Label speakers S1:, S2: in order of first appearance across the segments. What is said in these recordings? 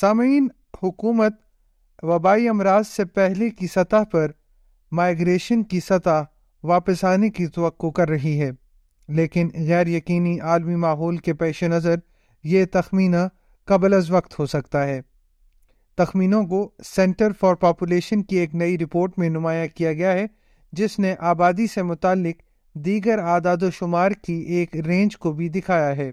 S1: سامعین، حکومت وبائی امراض سے پہلے کی سطح پر مائگریشن کی سطح واپس آنے کی توقع کر رہی ہے۔ لیکن غیر یقینی عالمی ماحول کے پیش نظر یہ تخمینہ قبل از وقت ہو سکتا ہے۔ تخمینوں کو سینٹر فار پاپولیشن کی ایک نئی رپورٹ میں نمایاں کیا گیا ہے، جس نے آبادی سے متعلق دیگر اعداد و شمار کی ایک رینج کو بھی دکھایا ہے۔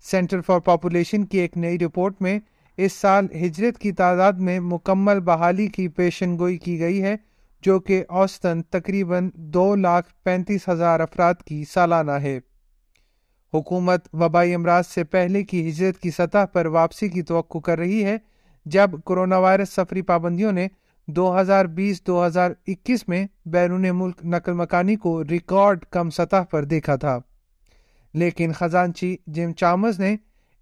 S1: سینٹر فار پاپولیشن کی ایک نئی رپورٹ میں اس سال ہجرت کی تعداد میں مکمل بحالی کی پیشن گوئی کی گئی ہے، جو کہ اوسطن تقریباً دو لاکھ پینتیس ہزار افراد کی سالانہ ہے۔ حکومت وبائی امراض سے پہلے کی ہجرت کی سطح پر واپسی کی توقع کر رہی ہے، جب کرونا وائرس سفری پابندیوں نے دو ہزار بیس، دو ہزار اکیس میں بیرون ملک نقل مکانی کو ریکارڈ کم سطح پر دیکھا تھا۔ لیکن خزانچی جم چامز نے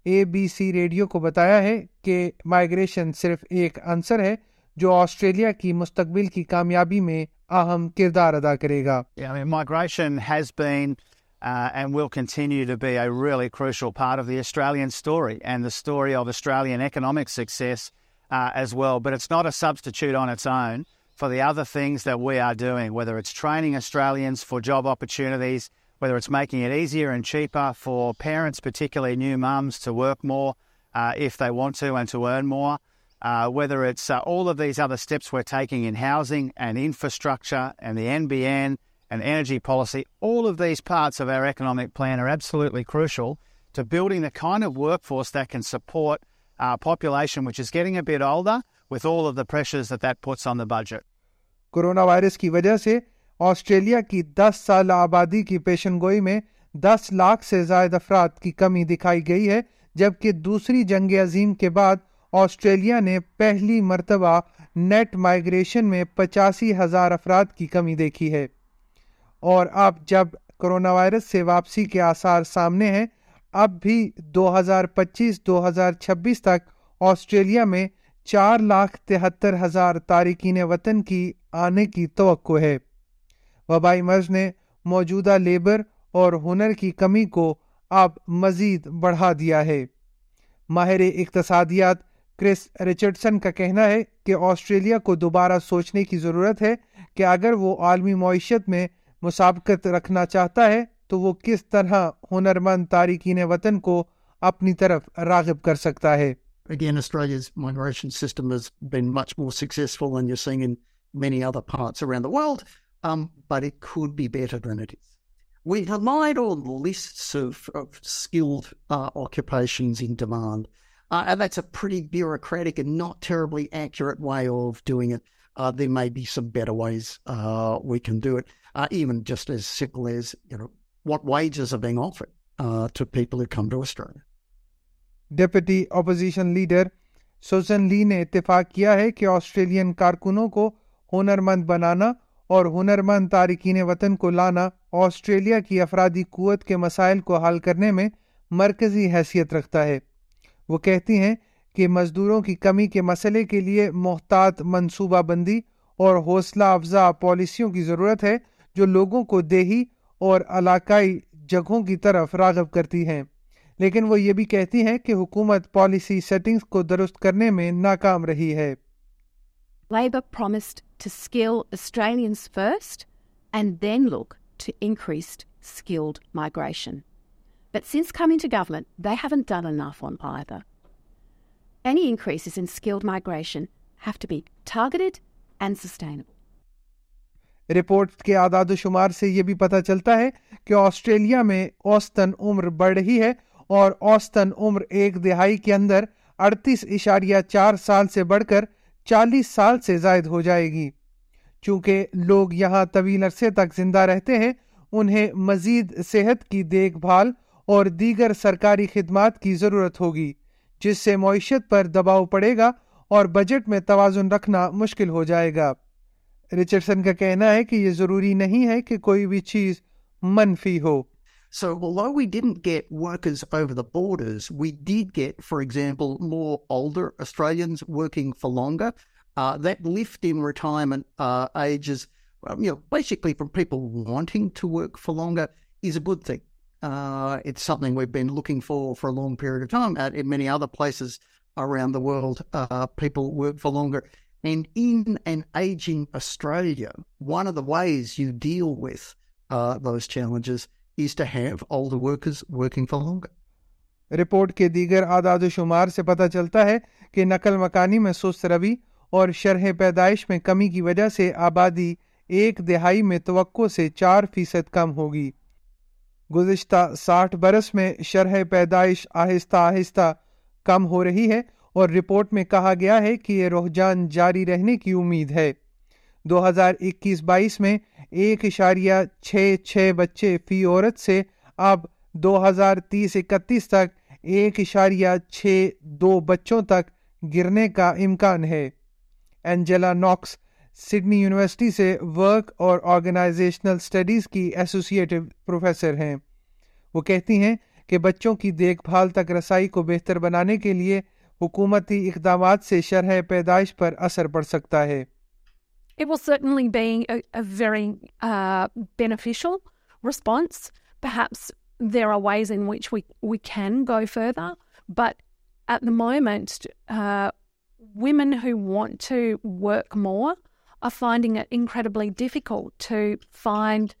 S1: اے بی سی ریڈیو کو بتایا ہے کہ مائگریشن صرف ایک عنصر ہے جو آسٹریلیا کی مستقبل کی کامیابی میں اہم کردار ادا کرے گا۔
S2: Migration has been and will continue to be a really crucial part of the Australian story and the story of Australian economic success as well but it's not a substitute on it's own for the other things that we are doing whether it's training Australians for job opportunities whether it's making it easier and cheaper for parents, particularly new mums, to work more uh, if they want to and to earn more. Uh, whether it's uh, all of these other steps we're taking in housing and infrastructure and the NBN and energy policy, all of these parts of our economic plan are absolutely crucial to building the kind of workforce that can support our population, which is getting a bit older, with all of the pressures that that puts on the budget.
S1: Corona virus کی وجہ سے Australia کی دس سال آبادی کی پیشن گوئی میں دس لاکھ سے زائد افراد کی کمی دکھائی گئی ہے، جبکہ دوسری جنگ عظیم کے بعد آسٹریلیا نے پہلی مرتبہ نیٹ مائگریشن میں پچاسی ہزار افراد کی کمی دیکھی ہے۔ اور اب جب کرونا وائرس سے واپسی کے آثار سامنے ہیں، اب بھی دو ہزار پچیس، دو ہزار چھبیس تک آسٹریلیا میں چار لاکھ تہتر ہزار تارکین وطن کی آنے کی توقع ہے۔ وبائی مرض نے موجودہ لیبر اور ہنر کی کمی کو اب مزید بڑھا دیا ہے۔ ماہر اقتصادیات کرس رچرڈسن کا کہنا ہے کہ آسٹریلیا کو دوبارہ سوچنے کی ضرورت ہے کہ اگر وہ عالمی معیشت میں مسابقت رکھنا چاہتا ہے تو وہ کس طرح ہنرمند تارکین وطن کو اپنی طرف راغب کر سکتا ہے۔
S3: Again, Australia's migration system has been much more successful than you're seeing in many other parts around the world, um, but it could be better than it is. We relied on lists of, of skilled uh, occupations in demand, uh, and that's a pretty bureaucratic and not terribly accurate way of doing it. Uh, there may be some better ways uh, we can do it, uh, even just as simple as you know what wages are being offered uh, to people who come to Australia.
S1: Deputy opposition leader Susan Ley نے اتفاق کیا ہے کہ Australian کارکنوں کو ہنرمند بنانا اور ہنرمند تارکین وطن کو لانا آسٹریلیا کی افرادی قوت کے مسائل کو حل کرنے میں مرکزی حیثیت رکھتا ہے۔ وہ کہتی ہیں کہ مزدوروں کی کمی کے مسئلے کے لیے محتاط منصوبہ بندی اور حوصلہ افزا پالیسیوں کی ضرورت ہے جو لوگوں کو دیہی اور علاقائی جگہوں کی طرف راغب کرتی ہیں۔ لیکن وہ یہ بھی کہتی ہیں کہ حکومت پالیسی سیٹنگز کو درست کرنے میں ناکام رہی ہے۔
S4: Labor promised to skill Australians first and then look to increased skilled migration. But since coming to government, they haven't done enough on either. Any increases in skilled migration have to be targeted and sustainable.
S1: Report کے اعداد و شمار سے یہ بھی پتہ چلتا ہے کہ آسٹریلیا میں اوسطن عمر بڑھ رہی ہے اور اوسطن عمر ایک دہائی کے اندر اڑتیس اشاریہ چار سال سے بڑھ کر چالیس سال سے زائد ہو جائے گی۔ چونکہ لوگ یہاں طویل عرصے تک زندہ رہتے ہیں، انہیں مزید صحت کی دیکھ بھال اور دیگر سرکاری خدمات کی ضرورت ہوگی، جس سے معیشت پر دباؤ پڑے گا اور بجٹ میں توازن رکھنا مشکل ہو جائے گا۔ رچرڈسن کا کہنا ہے کہ یہ ضروری نہیں ہے کہ کوئی بھی چیز منفی ہو۔
S3: So, although we didn't get workers over the borders, we did get, for example, more older Australians working for longer. Uh, that lift in retirement uh, ages, you know, basically from people wanting to work for longer, is a good thing. Uh, it's something we've been looking for for a long period of time. Uh, in many other places around the world, uh, people work for longer. And in an aging Australia, one of the ways you deal with uh, those challenges is to have older workers working for longer.
S1: Report کے دیگر اعداد و شمار سے پتہ چلتا ہے کہ نقل مکانی میں سست روی اور شرح پیدائش میں کمی کی وجہ سے آبادی ایک دہائی میں توقع سے چار فیصد کم ہوگی گزشتہ ساٹھ برس میں شرح پیدائش آہستہ آہستہ کم ہو رہی ہے اور رپورٹ میں کہا گیا ہے کہ یہ رحجان جاری رہنے کی امید ہے دو ہزار اکیس بائیس میں ایک اشاریہ چھ چھ بچے فی عورت سے اب دو ہزار تیس اکتیس تک ایک اشاریہ چھ دو بچوں تک گرنے کا امکان ہے۔ اینجلا ناکس سڈنی یونیورسٹی سے ورک اور آرگنائزیشنل اسٹڈیز کی ایسوسیٹو پروفیسر ہیں۔ وہ کہتی ہیں کہ بچوں کی دیکھ بھال تک رسائی کو بہتر بنانے کے لیے حکومتی اقدامات سے شرح پیدائش پر اثر پڑ سکتا ہے۔
S5: It will certainly be a, a very uh, beneficial response. Perhaps there are ways in which we, we can go further, but at the moment, uh, women who want to work more are finding it incredibly difficult to find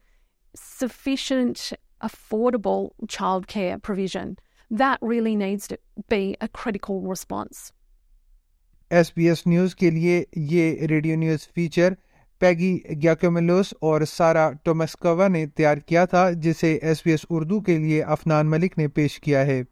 S5: sufficient affordable childcare provision. That really needs to be a critical response.
S1: S B S news کے لیے یہ radio news feature Peggy Giakoumelos اور سارا ٹومسکوا نے تیار کیا تھا، جسے ایس بی ایس اردو کے لیے افنان ملک نے پیش کیا ہے۔